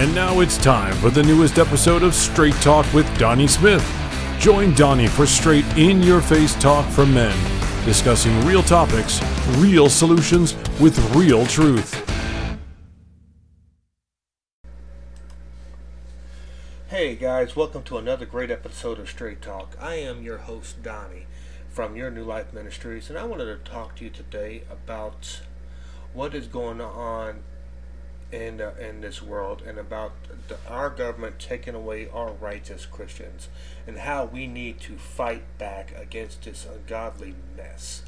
And now it's time for the newest episode of Straight Talk with Donnie Smith. Join Donnie for straight in your face talk from men, discussing real topics, real solutions with real truth. Hey guys, welcome to another great episode of Straight Talk. I am your host, Donnie from Your New Life Ministries, and I wanted to talk to you today about what is going on in uh, in this world and about the, our government taking away our rights as Christians and how we need to fight back against this ungodly mess.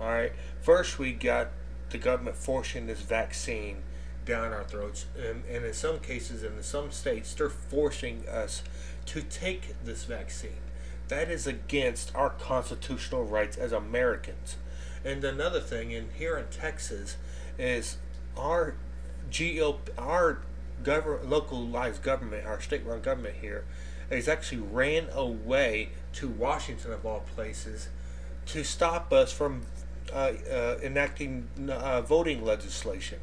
All right. First, we got the government forcing this vaccine down our throats, and, and in some cases, and in some states, they're forcing us to take this vaccine. That is against our constitutional rights as Americans. And another thing, in here in Texas, is our Our government, localized government, our state-run government here, has actually ran away to Washington of all places to stop us from uh, uh, enacting uh, voting legislation.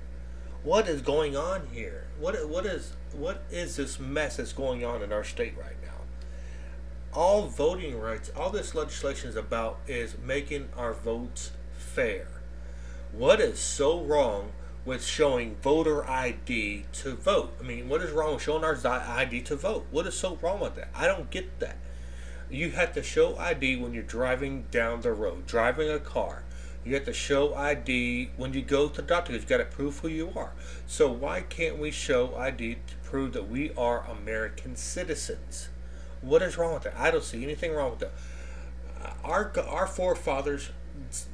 What is going on here? What what is what is this mess that's going on in our state right now? All voting rights, all this legislation is about is making our votes fair. What is so wrong with showing voter ID to vote. I mean, what is wrong with showing our ID to vote? What is so wrong with that? I don't get that. You have to show ID when you're driving down the road, driving a car. You have to show ID when you go to the doctor. You've got to prove who you are. So why can't we show ID to prove that we are American citizens? What is wrong with that? I don't see anything wrong with that. Our our forefathers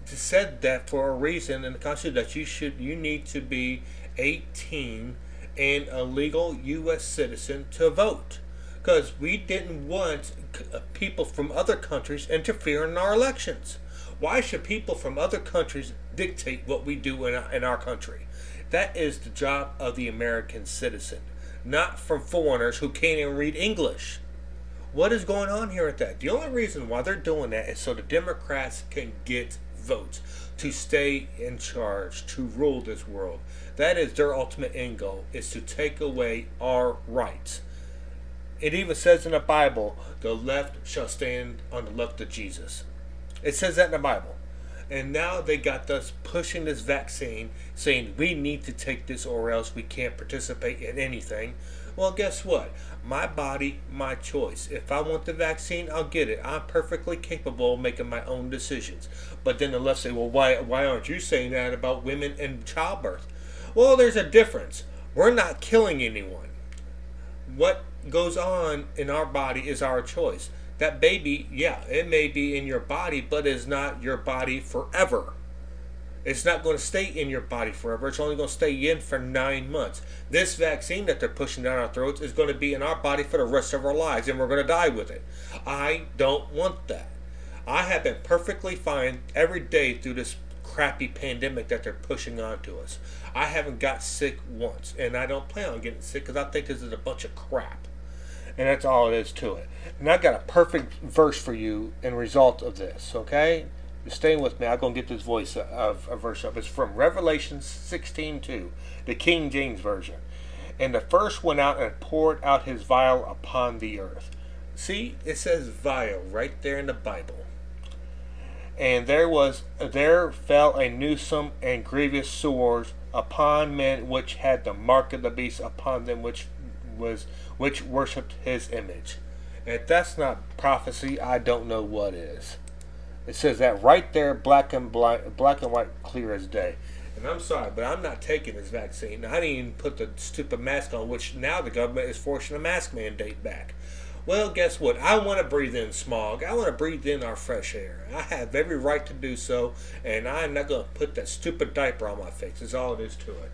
said that for a reason in the Constitution that you should you need to be 18 and a legal U.S. citizen to vote because we didn't want uh, people from other countries interfering in our elections. Why should people from other countries dictate what we do in our, in our country? That is the job of the American citizen, not from foreigners who can't even read English. What is going on here at that? The only reason why they're doing that is so the Democrats can get votes to stay in charge, to rule this world. That is their ultimate end goal, is to take away our rights. It even says in the Bible, the left shall stand on the left of Jesus. It says that in the Bible. And now they got us pushing this vaccine, saying we need to take this or else we can't participate in anything. Well, guess what? My body, my choice. If I want the vaccine, I'll get it. I'm perfectly capable of making my own decisions. But then the left say, well, why, why aren't you saying that about women and childbirth? Well, there's a difference. We're not killing anyone. What goes on in our body is our choice. That baby, yeah, it may be in your body, but it's not your body forever. It's not going to stay in your body forever. It's only going to stay in for nine months. This vaccine that they're pushing down our throats is going to be in our body for the rest of our lives, and we're going to die with it. I don't want that. I have been perfectly fine every day through this crappy pandemic that they're pushing onto us. I haven't got sick once, and I don't plan on getting sick because I think this is a bunch of crap. And that's all it is to it. And I got a perfect verse for you in result of this, okay? Staying with me, I'm going to get this voice of a verse up. It's from Revelation 16:2, the King James Version. And the first went out and poured out his vial upon the earth. See, it says vial right there in the Bible. And there was there fell a newsome and grievous sores upon men which had the mark of the beast upon them which was which worshipped his image. If that's not prophecy, I don't know what is. It says that right there, black and black, black and white, clear as day. And I'm sorry, but I'm not taking this vaccine. I didn't even put the stupid mask on, which now the government is forcing a mask mandate back. Well, guess what? I want to breathe in smog. I want to breathe in our fresh air. I have every right to do so, and I'm not going to put that stupid diaper on my face. That's all it is to it.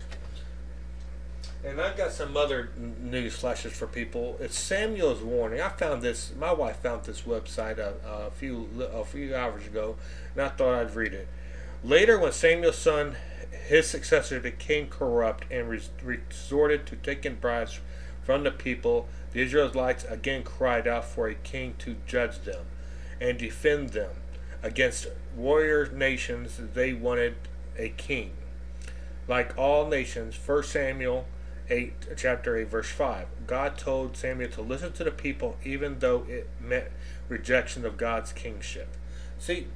And I've got some other news flashes for people. It's Samuel's warning. I found this. My wife found this website a, a few a few hours ago, and I thought I'd read it. Later, when Samuel's son, his successor, became corrupt and resorted to taking bribes from the people, the Israelites again cried out for a king to judge them and defend them against warrior nations. They wanted a king. Like all nations, First Samuel 8, chapter 8, verse 5. God told Samuel to listen to the people even though it meant rejection of God's kingship. See,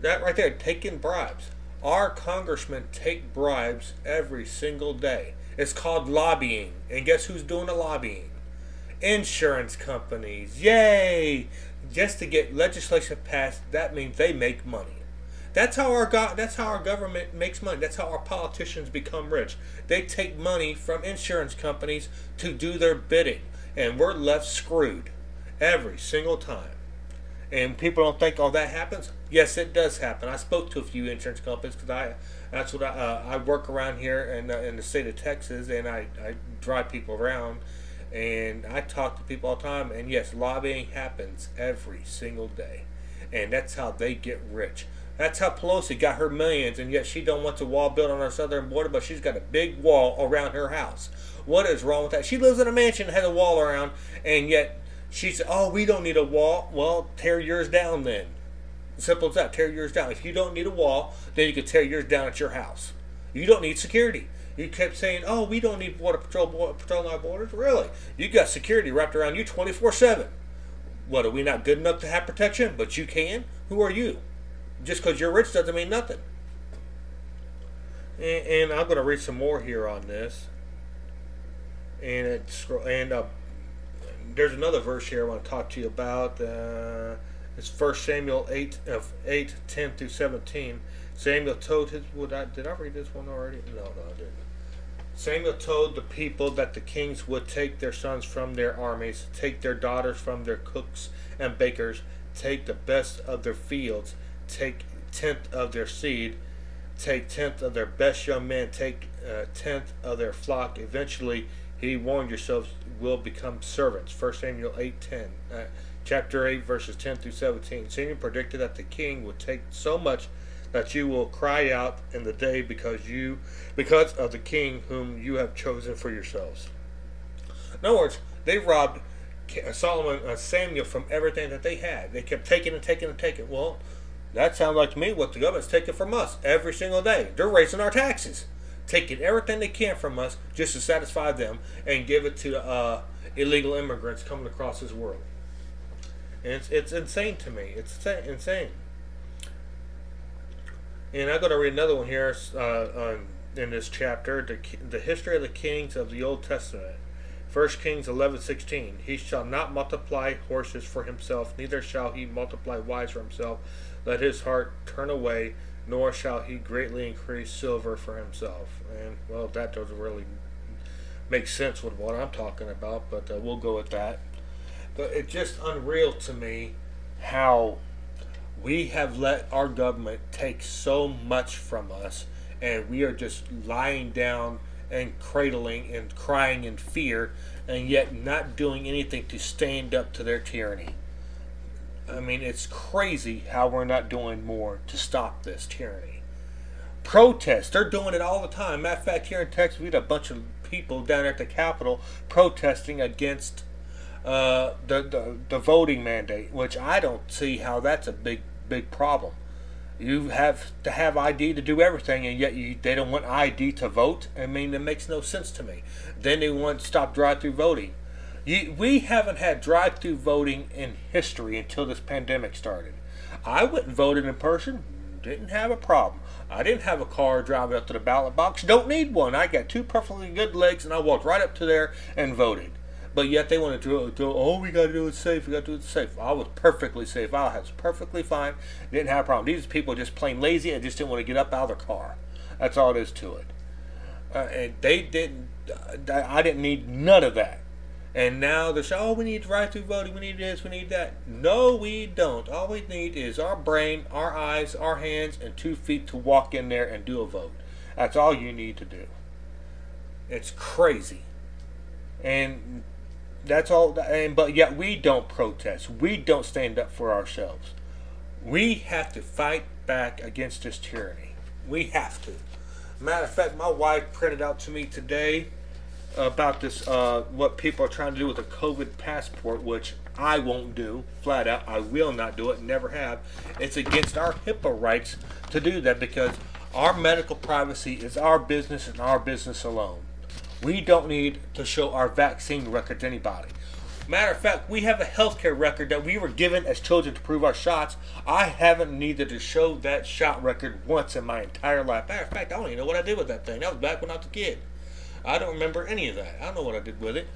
that right there, taking bribes. Our congressmen take bribes every single day. It's called lobbying. And guess who's doing the lobbying? Insurance companies. Yay! Just to get legislation passed, that means they make money. That's how our go- that's how our government makes money. That's how our politicians become rich. They take money from insurance companies to do their bidding, and we're left screwed every single time. And people don't think, oh, that happens. Yes, it does happen. I spoke to a few insurance companies because I that's what I, uh, I work around here in, uh, in the state of Texas, and I, I drive people around, and I talk to people all the time. And yes, lobbying happens every single day, and that's how they get rich. That's how Pelosi got her millions, and yet she don't want a wall built on our southern border, but she's got a big wall around her house. What is wrong with that? She lives in a mansion that has a wall around, and yet she said, "Oh, we don't need a wall." Well, tear yours down then. Simple as that. Tear yours down. If you don't need a wall, then you can tear yours down at your house. You don't need security. You kept saying, "Oh, we don't need border patrol border, patrolling our borders." Really? You got security wrapped around you twenty four seven. What are we not good enough to have protection? But you can. Who are you? Just because you're rich doesn't mean nothing. And, and I'm going to read some more here on this. And it's and uh, there's another verse here I want to talk to you about. Uh, it's First Samuel 8 of 8 10 through 17. Samuel told his. Would I, did I read this one already? No, no, I didn't. Samuel told the people that the kings would take their sons from their armies, take their daughters from their cooks and bakers, take the best of their fields, take tenth of their seed, take tenth of their best young men, take uh, tenth of their flock. Eventually, he warned yourselves will become servants. First Samuel eight ten, uh, chapter eight verses ten through seventeen. Samuel predicted that the king would take so much that you will cry out in the day because you because of the king whom you have chosen for yourselves. In other words, they robbed Solomon, uh, Samuel from everything that they had. They kept taking and taking and taking. Well, that sounds like to me what the government's taking from us every single day. They're raising our taxes, taking everything they can from us just to satisfy them and give it to uh, illegal immigrants coming across this world. And it's, it's insane to me. It's insane. And I'm going to read another one here uh, in this chapter the, the history of the kings of the Old Testament. 1 Kings 11:16 He shall not multiply horses for himself neither shall he multiply wives for himself let his heart turn away, nor shall he greatly increase silver for himself. And, well, that doesn't really make sense with what I'm talking about, but uh, we'll go with that. But it's just unreal to me how we have let our government take so much from us, and we are just lying down and cradling and crying in fear, and yet not doing anything to stand up to their tyranny. I mean, it's crazy how we're not doing more to stop this tyranny. Protests, they're doing it all the time. Matter of fact, here in Texas, we had a bunch of people down at the Capitol protesting against uh, the, the the voting mandate, which I don't see how that's a big big problem. You have to have ID to do everything, and yet you, they don't want ID to vote. I mean, it makes no sense to me. Then they want to stop drive-through voting. You, we haven't had drive-through voting in history until this pandemic started. I went and voted in person. Didn't have a problem. I didn't have a car driving up to the ballot box. Don't need one. I got two perfectly good legs, and I walked right up to there and voted. But yet they want to do, oh, we got to do it safe. We got to do it safe. I was perfectly safe. I was perfectly fine. Didn't have a problem. These people just plain lazy and just didn't want to get up out of their car. That's all it is to it. Uh, and they didn't. I didn't need none of that. And now they're oh, we need drive-through voting, we need this, we need that. No, we don't. All we need is our brain, our eyes, our hands, and two feet to walk in there and do a vote. That's all you need to do. It's crazy. And that's all. And but yet we don't protest. We don't stand up for ourselves. We have to fight back against this tyranny. We have to. Matter of fact, my wife printed out to me today about this, uh, what people are trying to do with a COVID passport, which I won't do, flat out. I will not do it, never have. It's against our HIPAA rights to do that because our medical privacy is our business and our business alone. We don't need to show our vaccine record to anybody. Matter of fact, we have a healthcare record that we were given as children to prove our shots. I haven't needed to show that shot record once in my entire life. Matter of fact, I don't even know what I did with that thing. That was back when I was a kid. I don't remember any of that. I don't know what I did with it.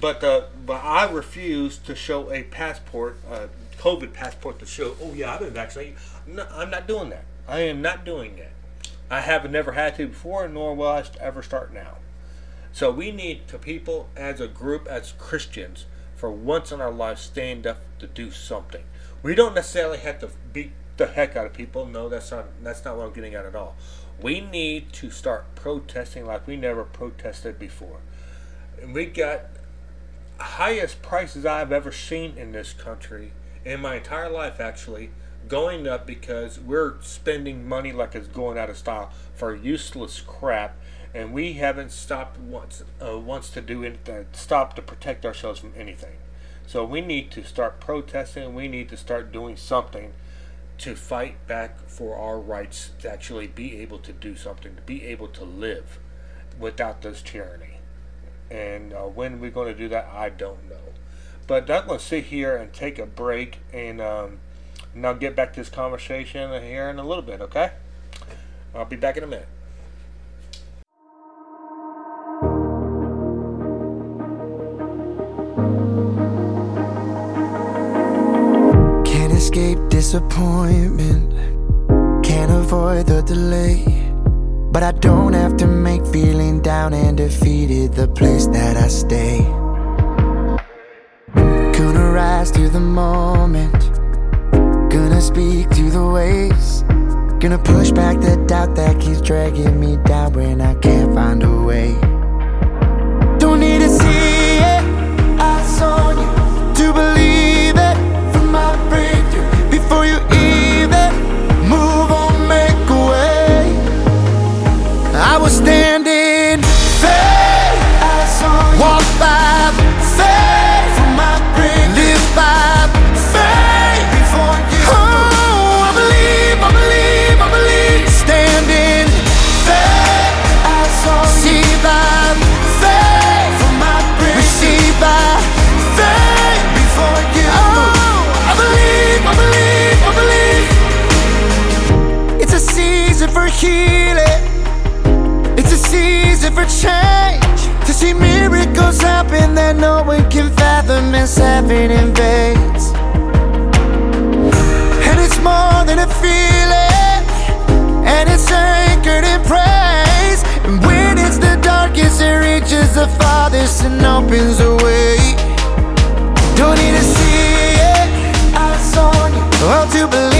But uh, but I refuse to show a passport, a COVID passport to show. Oh yeah, I've been vaccinated. No, I'm not doing that. I am not doing that. I have never had to before, nor will I ever start now. So we need to people as a group, as Christians, for once in our lives, stand up to do something. We don't necessarily have to beat the heck out of people. No, that's not that's not what I'm getting at at all. We need to start protesting like we never protested before. And we got highest prices I've ever seen in this country in my entire life actually going up because we're spending money like it's going out of style for useless crap. And we haven't stopped once uh, once to do uh, stop to protect ourselves from anything. So we need to start protesting. We need to start doing something to fight back for our rights to actually be able to do something to be able to live without this tyranny and uh, when we're going to do that i don't know but i'm going to sit here and take a break and um, and I'll get back to this conversation here in a little bit, okay? I'll be back in a minute. Disappointment, can't avoid the delay. But I don't have to make feeling down and defeated the place that I stay. Gonna rise to the moment, gonna speak to the waves. Gonna push back the doubt that keeps dragging me down when I can't for change. To see miracles happen that no one can fathom as heaven invades. And it's more than a feeling, and it's anchored in praise. And when it's the darkest, it reaches the farthest and opens the way. Don't need to see it, eyes on you. Oh, well, to believe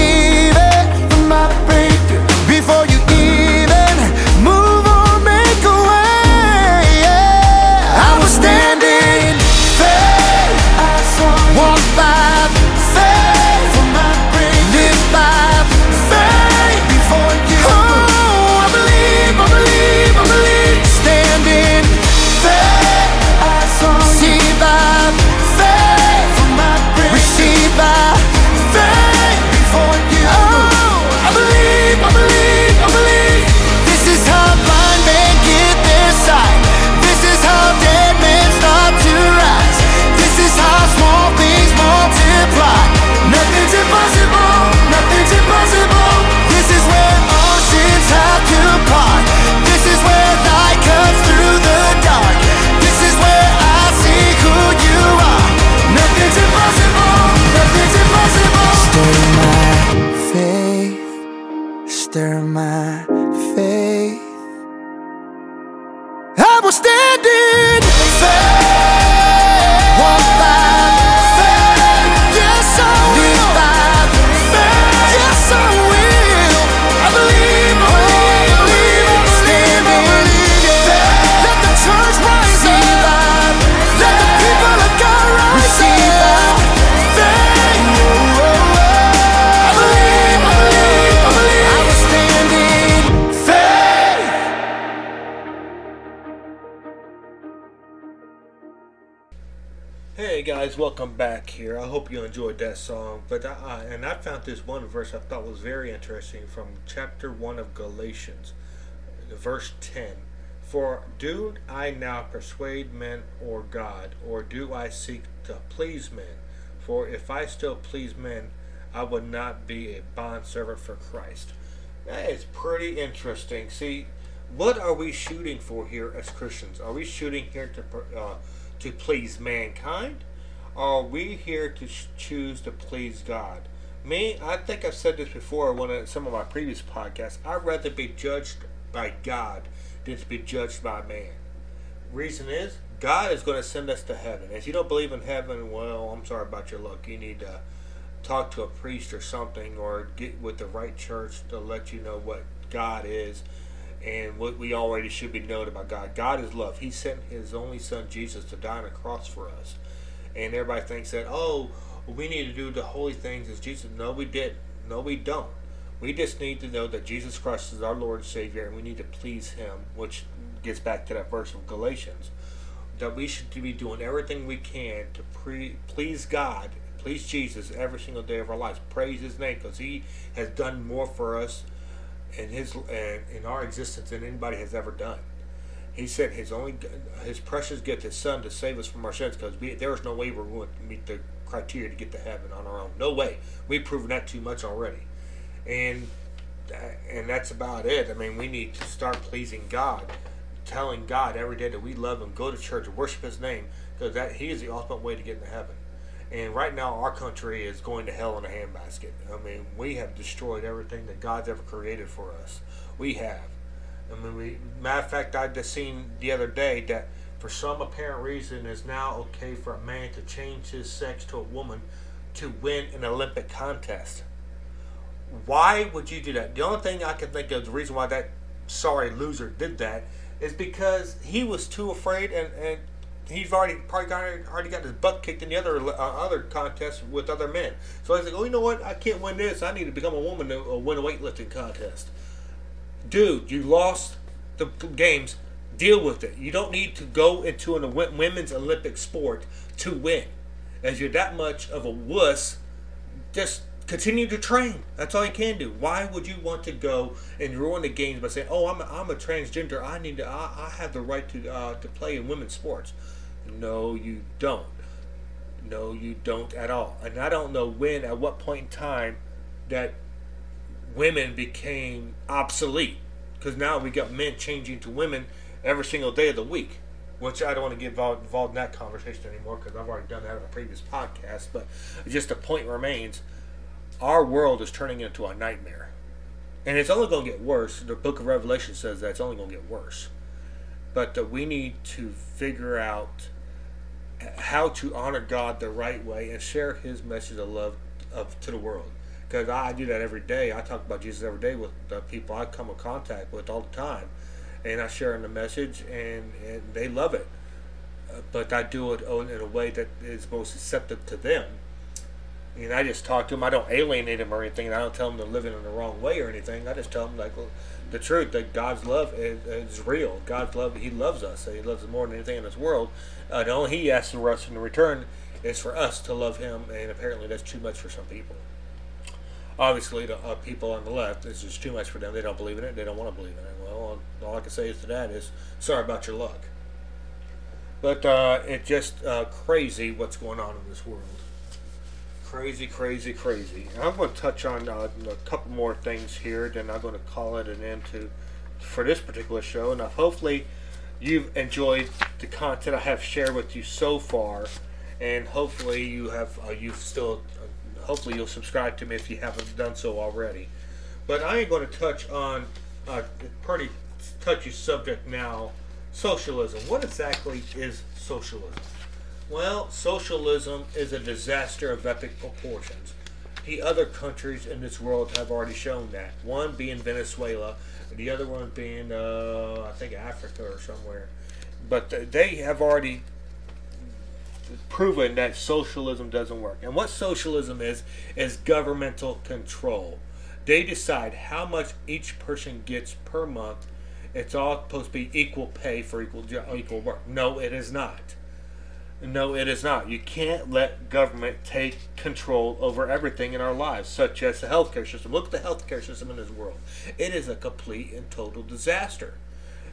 was welcome back here. I hope you enjoyed that song. But I, and I found this one verse I thought was very interesting from chapter one of Galatians, verse ten. For do I now persuade men or God, or do I seek to please men? For if I still please men, I would not be a bondservant for Christ. That is pretty interesting. See, what are we shooting for here as Christians? Are we shooting here to uh, to please mankind? Are we here to choose to please God? Me, I think I've said this before in one of some of my previous podcasts. I'd rather be judged by God than to be judged by man. Reason is, God is going to send us to heaven. If you don't believe in heaven, well, I'm sorry about your luck. You need to talk to a priest or something, or get with the right church to let you know what God is and what we already should be known about God. God is love. He sent His only Son Jesus to die on a cross for us, and everybody thinks that oh, we need to do the holy things as Jesus. No, we didn't. No, we don't. We just need to know that Jesus Christ is our Lord and Savior, and we need to please Him, which gets back to that verse of Galatians. That we should be doing everything we can to pre- please God, please Jesus every single day of our lives. Praise His name because He has done more for us in His in our existence than anybody has ever done. He sent His only His precious gift, His Son, to save us from our sins because there is no way we're going to meet the criteria to get to heaven on our own. No way. We've proven that too much already and uh, and that's about it. I mean, we need to start pleasing God, telling God every day that we love Him, go to church, worship His name, because that He is the ultimate way to get into heaven. And right now, our country is going to hell in a handbasket. I mean, we have destroyed everything that God's ever created for us. We have. I mean, we, matter of fact, I just seen the other day that for some apparent reason, it's now okay for a man to change his sex to a woman to win an Olympic contest. Why would you do that? The only thing I can think of the reason why that sorry loser did that is because he was too afraid and, and he's already probably got, already got his butt kicked in the other uh, other contests with other men. So he's like, oh, you know what? I can't win this. I need to become a woman to uh, win a weightlifting contest. Dude, you lost the games. Deal with it. You don't need to go into a women's Olympic sport to win. As you're that much of a wuss, just continue to train. That's all you can do. Why would you want to go and ruin the games by saying, "Oh, I'm a, I'm a transgender. I need to. I, I have the right to uh, to play in women's sports." No, you don't. No, you don't at all. And I don't know when, at what point in time, that women became obsolete. Because now we got men changing to women every single day of the week. Which I don't want to get involved, in that conversation anymore because I've already done that in a previous podcast. But just the point remains our world is turning into a nightmare. And it's only going to get worse. The book of Revelation says that it's only going to get worse. But uh, we need to figure out how to honor God the right way and share His message of love of, to the world. Because I do that every day. I talk about Jesus every day with the people I come in contact with all the time. And I share in the message, and, and they love it. Uh, but I do it in a way that is most acceptable to them And I just talk to them. I don't alienate them or anything. I don't tell them they're living in the wrong way or anything. I just tell them like the truth that God's love is, is, real. God's love, He loves us. He loves us more than anything in this world. Uh, the only He asks for us in return is for us to love Him, and apparently that's too much for some people. Obviously, the uh, people on the left, it's just too much for them. They don't believe in it. They don't want to believe in it. Well, all I can say to that is sorry about your luck. But uh, it's just uh, crazy what's going on in this world crazy, crazy, crazy. I'm going to touch on uh, a couple more things here, then I'm going to call it an end to for this particular show. Now, hopefully, you've enjoyed the content I have shared with you so far, and hopefully, you have uh, you've still hopefully you'll subscribe to me if you haven't done so already. But I am going to touch on a pretty touchy subject now: socialism. What exactly is socialism? Well, socialism is a disaster of epic proportions. The other countries in this world have already shown that. One being Venezuela, the other one being, uh, I think, Africa or somewhere. But they have already proven that socialism doesn't work. And what socialism is, is governmental control. They decide how much each person gets per month. It's all supposed to be equal pay for equal equal work. No, it is not. No, it is not. You can't let government take control over everything in our lives, such as the healthcare system. Look at the healthcare system in this world. It is a complete and total disaster.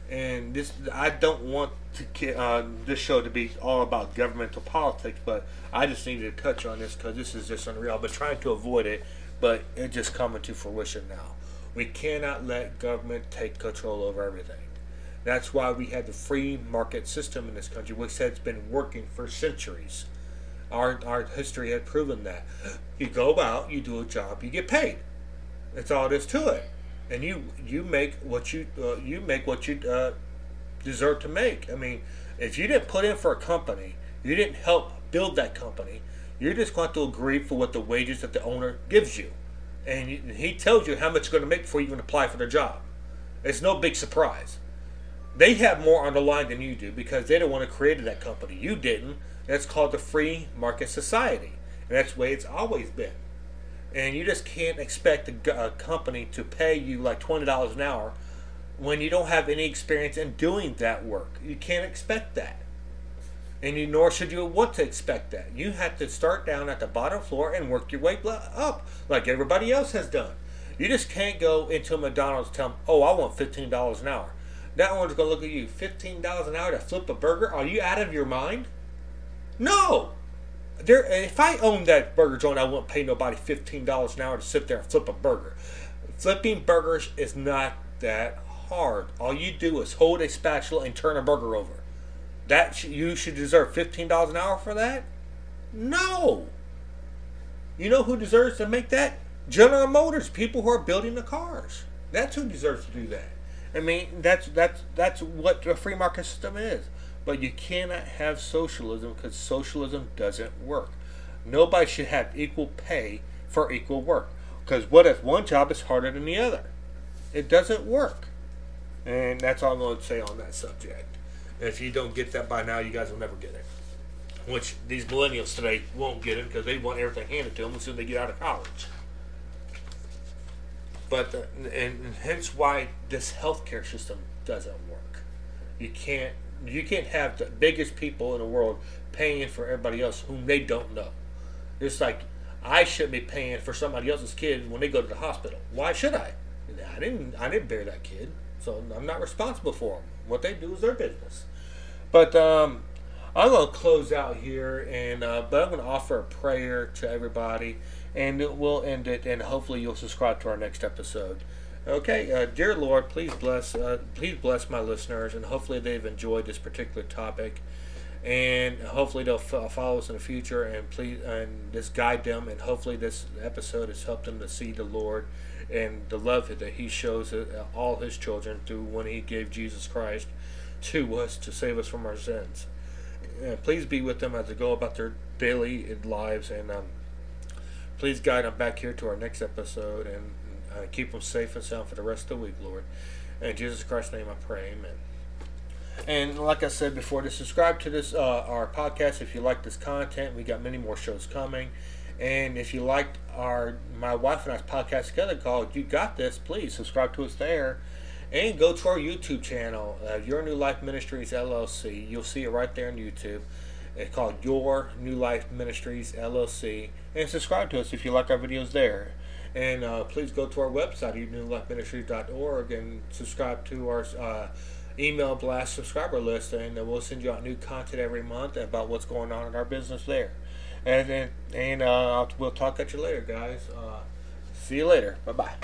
And this, I don't want to uh, this show to be all about governmental politics, but I just needed to touch on this because this is just unreal. Been trying to avoid it, but it's just coming to fruition now. We cannot let government take control over everything. That's why we have the free market system in this country, which has been working for centuries. Our, our history had proven that. You go out, you do a job, you get paid. That's all there is to it. And you you make what you uh, you make what you uh, deserve to make. I mean, if you didn't put in for a company, you didn't help build that company. You're just going to agree for what the wages that the owner gives you, and he tells you how much you're going to make before you even apply for the job. It's no big surprise. They have more on the line than you do because they don't want to create that company. You didn't. That's called the free market society. And that's the way it's always been. And you just can't expect a, a company to pay you like $20 an hour when you don't have any experience in doing that work. You can't expect that. And you, nor should you want to expect that. You have to start down at the bottom floor and work your way up like everybody else has done. You just can't go into McDonald's and tell them, oh, I want $15 an hour. That one's to look at you, $15 an hour to flip a burger? Are you out of your mind? No. There, if I owned that burger joint, I wouldn't pay nobody fifteen dollars an hour to sit there and flip a burger. Flipping burgers is not that hard. All you do is hold a spatula and turn a burger over. That you should deserve fifteen dollars an hour for that. No. You know who deserves to make that? General Motors, people who are building the cars. That's who deserves to do that. I mean, that's that's that's what the free market system is. But you cannot have socialism because socialism doesn't work. Nobody should have equal pay for equal work. Because what if one job is harder than the other? It doesn't work. And that's all I'm going to say on that subject. If you don't get that by now, you guys will never get it. Which these millennials today won't get it because they want everything handed to them as soon as they get out of college. But uh, and hence why this healthcare system doesn't work. You can't you can't have the biggest people in the world paying for everybody else whom they don't know. It's like I shouldn't be paying for somebody else's kid when they go to the hospital. Why should I? I didn't. I didn't bear that kid, so I'm not responsible for them. What they do is their business. But um, I'm gonna close out here, and uh, but I'm gonna offer a prayer to everybody, and we'll end it, and hopefully you'll subscribe to our next episode. Okay, uh, dear Lord, please bless, uh, please bless my listeners, and hopefully they've enjoyed this particular topic, and hopefully they'll f- follow us in the future, and please, and just guide them, and hopefully this episode has helped them to see the Lord and the love that He shows uh, all His children through when He gave Jesus Christ to us to save us from our sins. And please be with them as they go about their daily lives, and um, please guide them back here to our next episode, and uh, keep them safe and sound for the rest of the week, Lord. In Jesus Christ's name I pray, amen. And like I said before, to subscribe to this uh, our podcast if you like this content. We got many more shows coming. And if you liked our my wife and I's podcast together called "You Got This," please subscribe to us there, and go to our YouTube channel, uh, Your New Life Ministries LLC. You'll see it right there on YouTube. It's called Your New Life Ministries LLC, and subscribe to us if you like our videos there. And uh, please go to our website, evenlinglifeministries.org, and subscribe to our uh, email blast subscriber list, and we'll send you out new content every month about what's going on in our business there. And and, and uh, we'll talk at you later, guys. Uh, see you later. Bye bye.